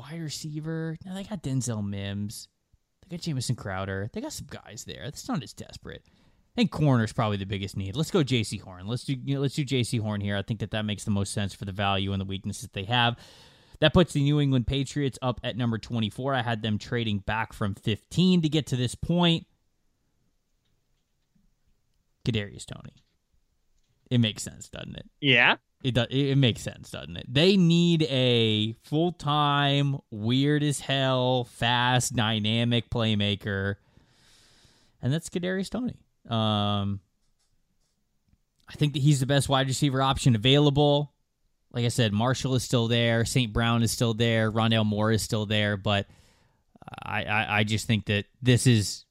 Wide receiver. Now they got Denzel Mims. They got Jamison Crowder. They got some guys there. That's not as desperate. I think corner is probably the biggest need. Let's go Jaycee Horn. Let's do you know, let's do Jaycee Horn here. I think that that makes the most sense for the value and the weaknesses they have. That puts the New England Patriots up at number 24. I had them trading back from 15 to get to this point. Kadarius Toney. It makes sense, doesn't it? Yeah. It does. It makes sense, doesn't it? They need a full time, weird as hell, fast, dynamic playmaker, and that's Kadarius Toney. Um, I think that he's the best wide receiver option available. Like I said, Marshall is still there, St. Brown is still there, Rondale Moore is still there, but I, I, I just think that this is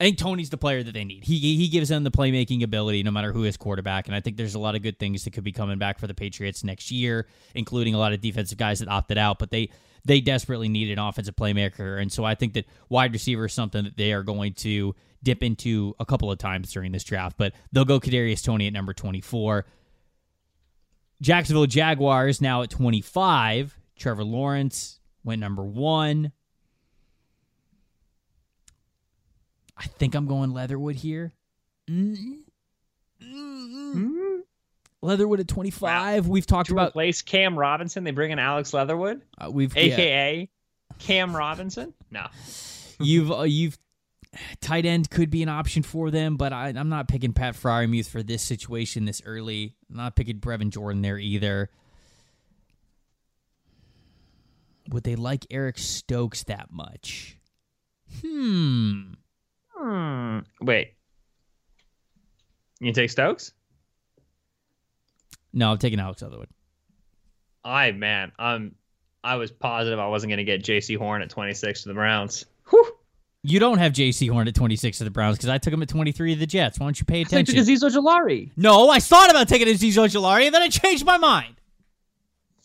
I think Toney's the player that they need. He he gives them the playmaking ability no matter who is quarterback, and I think there's a lot of good things that could be coming back for the Patriots next year, including a lot of defensive guys that opted out, but they they desperately need an offensive playmaker, and so I think that wide receiver is something that they are going to dip into a couple of times during this draft. But they'll go Kadarius Toney at number 24. Jacksonville Jaguars now at 25. Trevor Lawrence went number one. I think I'm going Leatherwood here. Mm-hmm. Mm-hmm. Leatherwood at 25. Wow. We've talked to about replace Cam Robinson. They bring in Alex Leatherwood. Uh, we've AKA yeah. Cam Robinson. No, you've uh, you've tight end could be an option for them, but I, am not picking Pat Freiermuth for this situation this early. I'm not picking Brevin Jordan there either. Would they like Eric Stokes that much? Hmm. Hmm. Wait. You take Stokes? No, I'm taking Alex Leatherwood. I man, I'm I was positive I wasn't going to get Jaycee Horn at 26 to the Browns. Whew. You don't have Jaycee Horn at 26 to the Browns because I took him at 23 to the Jets. Why don't you pay attention? Because Azeez Ojulari. No, I thought about taking Azeez Ojulari and then I changed my mind.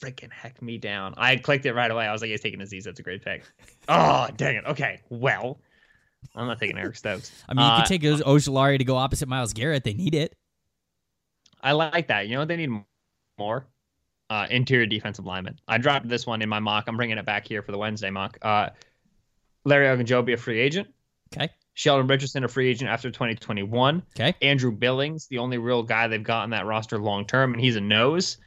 Freaking heck me down. I clicked it right away. I was like, he's taking Azeez. That's a great pick. oh, dang it. Okay. Well, I'm not taking Eric Stokes. I mean, you uh, could take Ojulari to go opposite Myles Garrett. They need it. I like that. You know what they need more? Uh, interior defensive lineman. I dropped this one in my mock. I'm bringing it back here for the Wednesday mock. Uh, Larry Ogunjobi, a free agent. Okay. Sheldon Richardson, a free agent after 2021. Okay. Andrew Billings, the only real guy they've got on that roster long term, and he's a nose.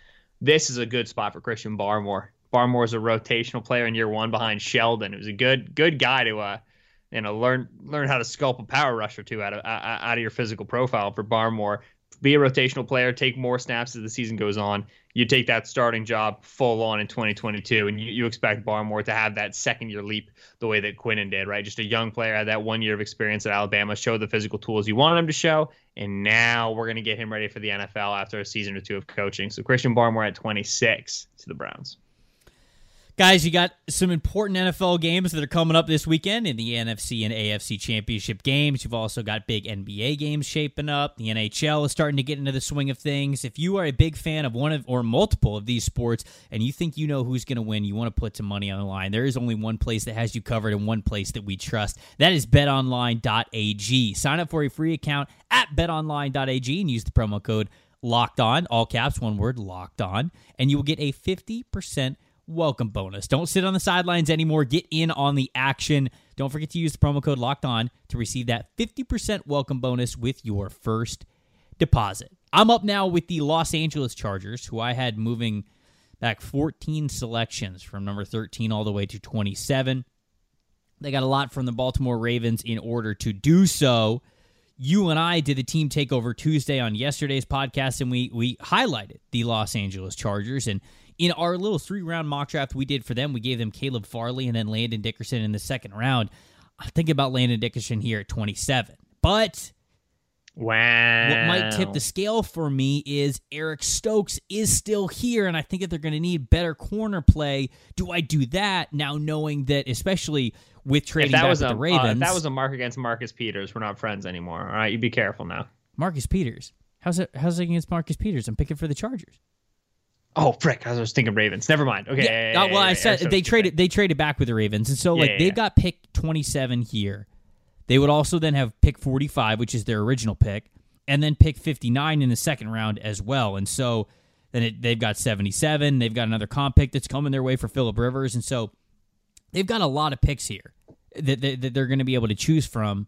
This is a good spot for Christian Barmore. Barmore is a rotational player in year one behind Sheldon. It was a good good guy to uh, you know learn learn how to sculpt a power rush or two out of out of your physical profile for Barmore. Be a rotational player, take more snaps as the season goes on. You take that starting job full on in 2022, and you, you expect Barmore to have that second year leap the way that Quinnen did, right? Just a young player, had that one year of experience at Alabama, showed the physical tools you wanted him to show, and now we're going to get him ready for the NFL after a season or two of coaching. So Christian Barmore at 26 to the Browns. Guys, you got some important NFL games that are coming up this weekend in the NFC and AFC championship games. You've also got big NBA games shaping up. The NHL is starting to get into the swing of things. If you are a big fan of one of or multiple of these sports and you think you know who's going to win, you want to put some money on the line. There is only one place that has you covered and one place that we trust. That is betonline.ag. Sign up for a free account at betonline.ag and use the promo code locked on, all caps, one word, locked on, and you will get a 50% welcome bonus. Don't sit on the sidelines anymore. Get in on the action. Don't forget to use the promo code locked on to receive that 50% welcome bonus with your first deposit. I'm up now with the Los Angeles Chargers, who I had moving back 14 selections from number 13 all the way to 27. They got a lot from the Baltimore Ravens in order to do so. You and I did a team takeover Tuesday on yesterday's podcast, and we we highlighted the Los Angeles Chargers and in our little three round mock draft we did for them, we gave them Caleb Farley and then Landon Dickerson in the second round. I'm thinking about Landon Dickerson here at 27. But Wow. What might tip the scale for me is Eric Stokes is still here, and I think that they're going to need better corner play. Do I do that now, knowing that, especially with trading back with a, the Ravens, uh, if that was a mark against Marcus Peters, we're not friends anymore. All right, you be careful now. Marcus Peters, how's it? How's it against Marcus Peters? I'm picking for the Chargers. Oh frick! I was thinking Ravens. Never mind. Okay. Yeah, yeah, yeah, uh, well, I said they traded. They traded back with the Ravens, and so like they've got pick twenty seven here. They would also then have pick forty five, which is their original pick, and then pick fifty nine in the second round as well. And so then it, they've got seventy seven. They've got another comp pick that's coming their way for Philip Rivers, and so they've got a lot of picks here that, that, that they're going to be able to choose from.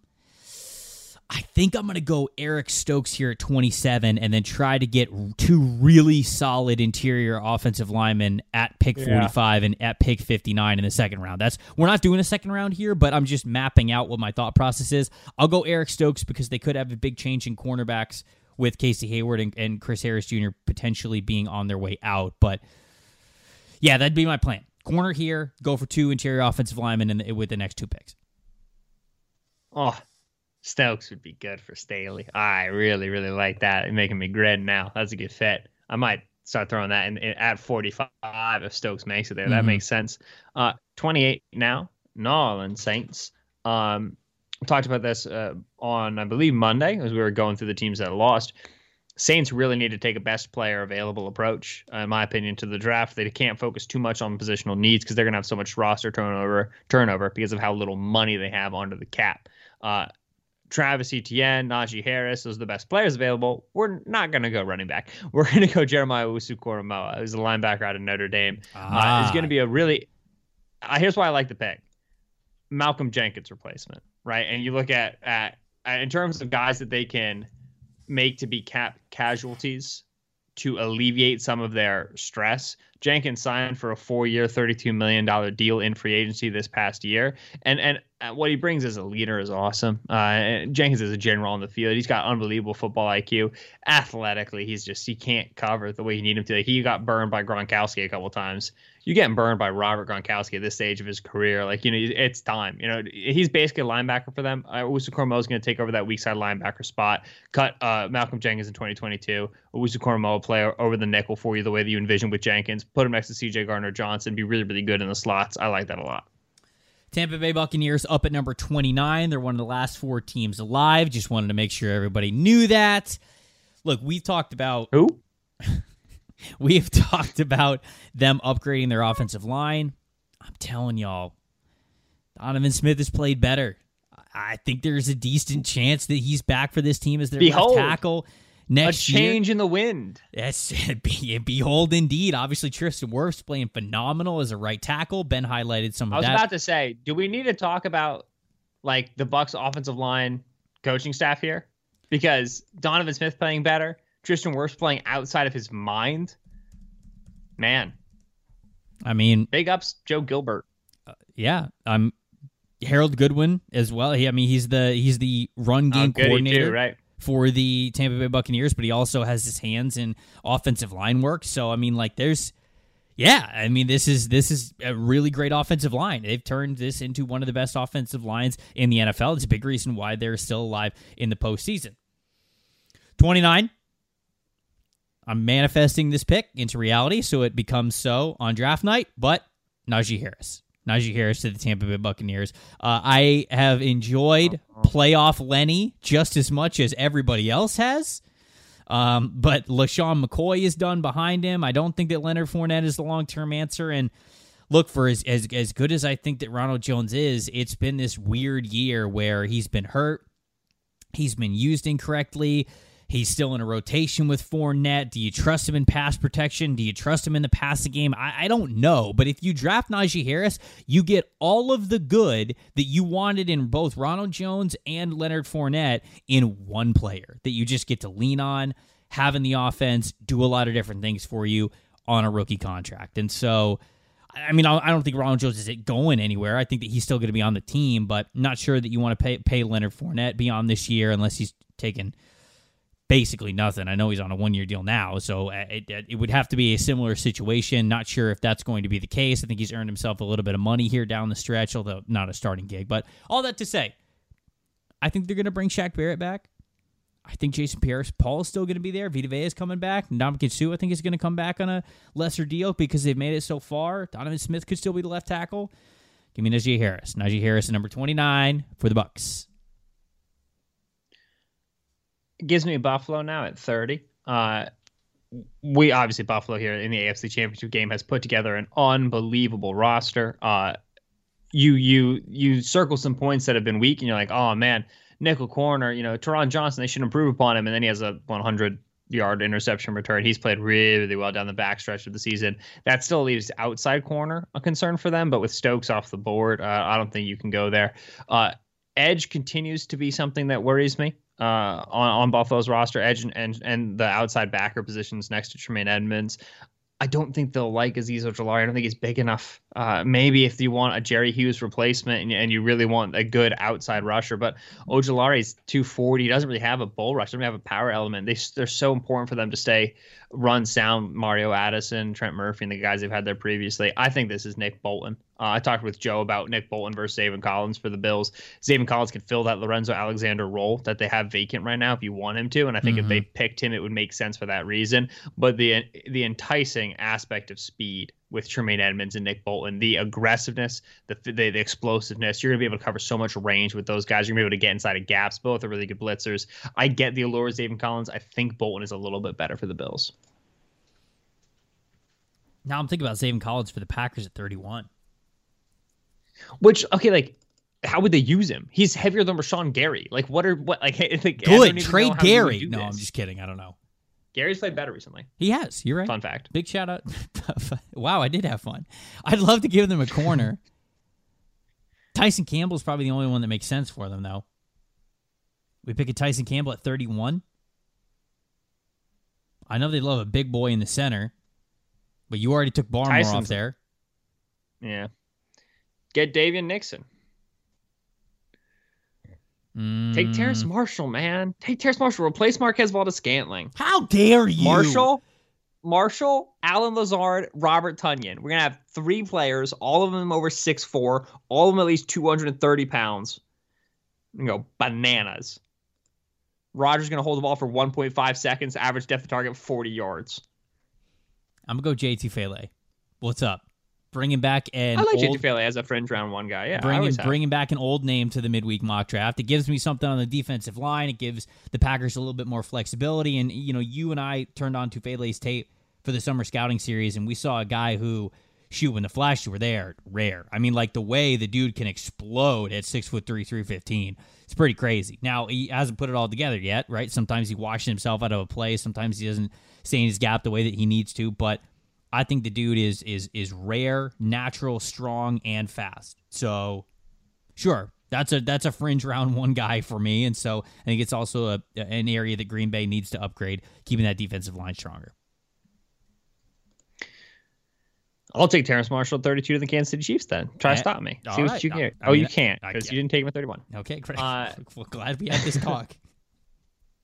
I think I'm going to go Eric Stokes here at 27 and then try to get two really solid interior offensive linemen at pick 45 and at pick 59 in the second round. That's we're not doing a second round here, but I'm just mapping out what my thought process is. I'll go Eric Stokes because they could have a big change in cornerbacks with Casey Hayward and, and Chris Harris Jr. potentially being on their way out. But yeah, that'd be my plan. Corner here, go for two interior offensive linemen in the, with the next two picks. Oh, Stokes would be good for Staley. I really, really like that. making me grin now. That's a good fit. I might start throwing that in, in at 45 if Stokes makes it there. That mm-hmm. makes sense. Uh, 28 now, New Orleans Saints. Um, talked about this uh, on, I believe, Monday as we were going through the teams that lost. Saints really need to take a best player available approach, uh, in my opinion, to the draft. They can't focus too much on positional needs because they're going to have so much roster turnover turnover because of how little money they have under the cap. Uh, Travis Etienne, Najee Harris, those are the best players available. We're not going to go running back. We're going to go Jeremiah Owusu-Koramoah, who's a linebacker out of Notre Dame. Ah. Uh, is going to be a really. Uh, here's why I like the pick. Malcolm Jenkins replacement, right? And you look at at in terms of guys that they can make to be cap casualties to alleviate some of their stress. Jenkins signed for a four-year, $32 million deal in free agency this past year, and and uh, what he brings as a leader is awesome. Uh, Jenkins is a general on the field. He's got unbelievable football IQ. Athletically, he's just he can't cover the way you need him to. He got burned by Gronkowski a couple times you're getting burned by Robert Gronkowski at this stage of his career. Like, you know, it's time. You know, he's basically a linebacker for them. Uh, Usu is going to take over that weak side linebacker spot, cut uh, Malcolm Jenkins in 2022. Usu Koramoah play over the nickel for you the way that you envision with Jenkins. Put him next to CJ Gardner Johnson, be really, really good in the slots. I like that a lot. Tampa Bay Buccaneers up at number 29. They're one of the last four teams alive. Just wanted to make sure everybody knew that. Look, we've talked about. Who? We've talked about them upgrading their offensive line. I'm telling y'all, Donovan Smith has played better. I think there's a decent chance that he's back for this team as their behold, left tackle next a change year. in the wind. Yes, behold, indeed. Obviously, Tristan Wirfs playing phenomenal as a right tackle. Ben highlighted some of that. I was about to say, do we need to talk about like the Bucks offensive line coaching staff here? Because Donovan Smith playing better, Tristan Wirfs playing outside of his mind, man. I mean, big ups, Joe Gilbert. Uh, yeah, I'm Harold Goodwin as well. He, I mean, he's the he's the run oh, game oh, coordinator, too, right? For the Tampa Bay Buccaneers, but he also has his hands in offensive line work. So I mean, like, there's, yeah, I mean, this is this is a really great offensive line. They've turned this into one of the best offensive lines in the NFL. It's a big reason why they're still alive in the postseason. Twenty nine I'm manifesting this pick into reality so it becomes so on draft night, but Najee Harris. Najee Harris to the Tampa Bay Buccaneers. Uh, I have enjoyed playoff Lenny just as much as everybody else has. Um, but LeSean McCoy is done behind him. I don't think that Leonard Fournette is the long term answer. And look, for as, as, as good as I think that Ronald Jones is, it's been this weird year where he's been hurt, he's been used incorrectly. He's still in a rotation with Fournette. Do you trust him in pass protection? Do you trust him in the passing game? I, I, don't know. But if you draft Najee Harris, you get all of the good that you wanted in both Ronald Jones and Leonard Fournette in one player that you just get to lean on, have in the offense, do a lot of different things for you on a rookie contract. And so. I mean, I don't think Ronald Jones is going anywhere. I think that he's still going to be on the team, but not sure that you want to pay pay Leonard Fournette beyond this year unless he's taken basically nothing. I know he's on a one year deal now, so uh, it, it would have to be a similar situation. Not sure if that's going to be the case. I think he's earned himself a little bit of money here down the stretch, although not a starting gig. But all that to say, I think they're going to bring Shaq Barrett back. I think Jason Pierre-Paul is still going to be there. Vita Vea is coming back. Ndamukong Suh, I think, is going to come back on a lesser deal because they've made it so far. Donovan Smith could still be the left tackle. Give me Najee Harris. Najee Harris, number 29 for the Bucks gives me Buffalo now at 30. Uh, we obviously Buffalo here in the AFC Championship game has put together an unbelievable roster. Uh, you you you circle some points that have been weak, and you're like, oh man, nickel corner, you know, Taron Johnson, they should improve upon him, and then he has a 100 yard interception return. He's played really, really well down the backstretch of the season. That still leaves outside corner a concern for them, but with Stokes off the board, uh, I don't think you can go there. Uh, edge continues to be something that worries me uh, on, on Buffalo's roster, edge and, and, and the outside backer positions next to Tremaine Edmunds. I don't think they'll like Azeez Ojulari. I don't think he's big enough. Uh, maybe if you want a Jerry Hughes replacement and, and, you really want a good outside rusher, but Ojulari's 240. He doesn't really have a bull rush. Doesn't have a power element. They, they're so important for them to stay run sound. Mario Addison, Trent Murphy, and the guys they've had there previously. I think this is Nick Bolton. Uh, I talked with Joe about Nick Bolton versus Zaven Collins for the Bills. Zaven Collins could fill that Lorenzo Alexander role that they have vacant right now if you want him to, and I think mm-hmm. if they picked him, it would make sense for that reason. But the the enticing aspect of speed with Tremaine Edmunds and Nick Bolton. The aggressiveness, the, the, the explosiveness. You're going to be able to cover so much range with those guys. You're going to be able to get inside of gaps. Both are really good blitzers. I get the allure of Zaven Collins. I think Bolton is a little bit better for the Bills. Now I'm thinking about Zaven Collins for the Packers at 31. Which okay, like how would they use him? He's heavier than Rashan Gary. Like what are what like, like good trade Gary? No, this. I'm just kidding. I don't know. Gary's played better recently. He has. You're right. Fun fact. Big shout out. wow, I did have fun. I'd love to give them a corner. Tyson Campbell's probably the only one that makes sense for them, though. We pick a Tyson Campbell at 31. I know they love a big boy in the center, but you already took Barmore Tyson's, off there. Yeah. Get Daviyon Nixon. Mm. Take Terrace mm. Marshall, man. Take Terrace Marshall. Replace Marquez Valdes-Scantling. How dare you? Marshall, Marshall, Allen Lazard, Robert Tonyan. We're gonna have three players, all of them over six four, all of them at least 230 pounds. You go bananas. Rodgers gonna hold the ball for 1.5 seconds, average depth of target 40 yards. I'm gonna go Jay Tufele. What's up? Bringing back an I like old, JT as a fringe round one guy. Yeah, bringing bringing back an old name to the midweek mock draft. It gives me something on the defensive line. It gives the Packers a little bit more flexibility. And you know, you and I turned on Tufele's tape for the summer scouting series, and we saw a guy who. Shoot, when the flashes were there, rare. I mean, like the way the dude can explode at six foot three, three fifteen. It's pretty crazy. Now he hasn't put it all together yet, right? Sometimes he washes himself out of a play. Sometimes he doesn't stay in his gap the way that he needs to. But I think the dude is is is rare, natural, strong, and fast. So, sure, that's a that's a fringe round one guy for me, and so I think it's also a, an area that Green Bay needs to upgrade, keeping that defensive line stronger. I'll take Terrace Marshall 32 to the Kansas City Chiefs then. Try to stop me. See what you can. oh, mean, you can't because you didn't take him at 31. Okay, great. Uh, glad we had this talk.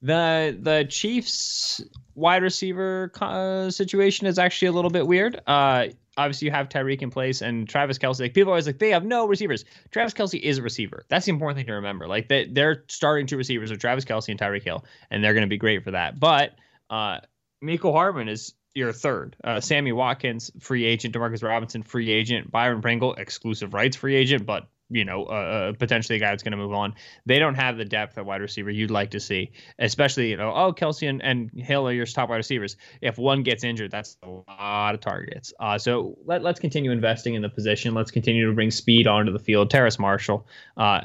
The the Chiefs wide receiver uh, situation is actually a little bit weird. Uh, obviously, you have Tyreek in place and Travis Kelce. Like people are always like they have no receivers. Travis Kelce is a receiver. That's the important thing to remember. Like they, they're starting two receivers with Travis Kelce and Tyreek Hill, and they're going to be great for that. But uh, Mecole Hardman is your third. Uh, Sammy Watkins, free agent. Demarcus Robinson, free agent. Byron Pringle, exclusive rights free agent, but you know, uh, uh, potentially a guy that's going to move on. They don't have the depth at wide receiver you'd like to see, especially, you know, oh, Kelce and, and Hill are your top wide receivers. If one gets injured, that's a lot of targets. Uh, so let, let's continue investing in the position. Let's continue to bring speed onto the field. Terrace Marshall, uh,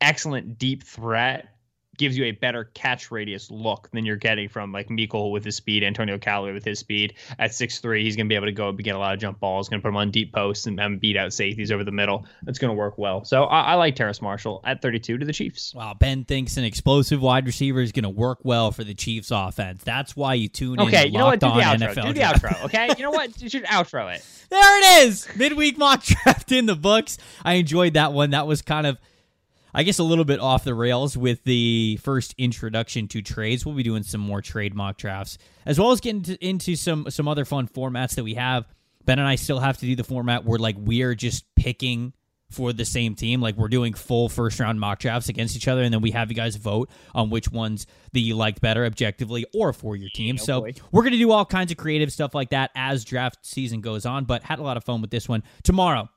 excellent deep threat gives you a better catch radius look than you're getting from like Mecole with his speed, Antonio Callaway with his speed. At six three, he's going to be able to go and get a lot of jump balls, going to put him on deep posts and, and beat out safeties over the middle. That's going to work well. So I, I, like Terrace Marshall at 32 to the Chiefs. Wow, Ben thinks an explosive wide receiver is going to work well for the Chiefs offense. That's why you tune okay, in. Okay, you know what? Do the outro. NFL do the outro. Okay, you know what? You should outro it. There it is. Midweek mock draft in the books. I enjoyed that one. That was kind of I guess a little bit off the rails with the first introduction to trades. We'll be doing some more trade mock drafts, as well as getting to, into some some other fun formats that we have. Ben and I still have to do the format where like we're just picking for the same team. Like we're doing full first round mock drafts against each other, and then we have you guys vote on which ones that you liked better objectively or for your team. Oh, so boy. we're gonna do all kinds of creative stuff like that as draft season goes on. But had a lot of fun with this one. Tomorrow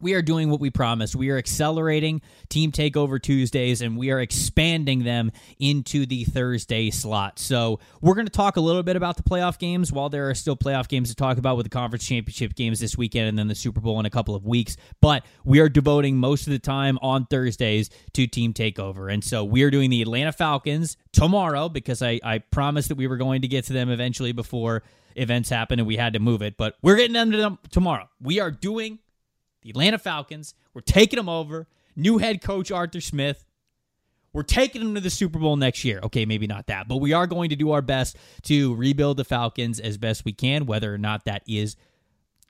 we are doing what we promised. We are accelerating Team Takeover Tuesdays and we are expanding them into the Thursday slot. So, we're going to talk a little bit about the playoff games while there are still playoff games to talk about with the conference championship games this weekend and then the Super Bowl in a couple of weeks. But we are devoting most of the time on Thursdays to Team Takeover. And so, we are doing the Atlanta Falcons tomorrow because I, I promised that we were going to get to them eventually before events happen and we had to move it. But we're getting them to them tomorrow. We are doing the Atlanta Falcons. We're taking them over. New head coach Arthur Smith. We're taking them to the Super Bowl next year. Okay, maybe not that, but we are going to do our best to rebuild the Falcons as best we can, whether or not that is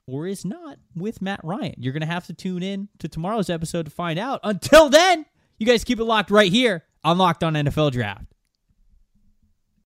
or is not with Matt Ryan. You're going to have to tune in to tomorrow's episode to find out. Until then, you guys keep it locked right here on Locked On NFL Draft.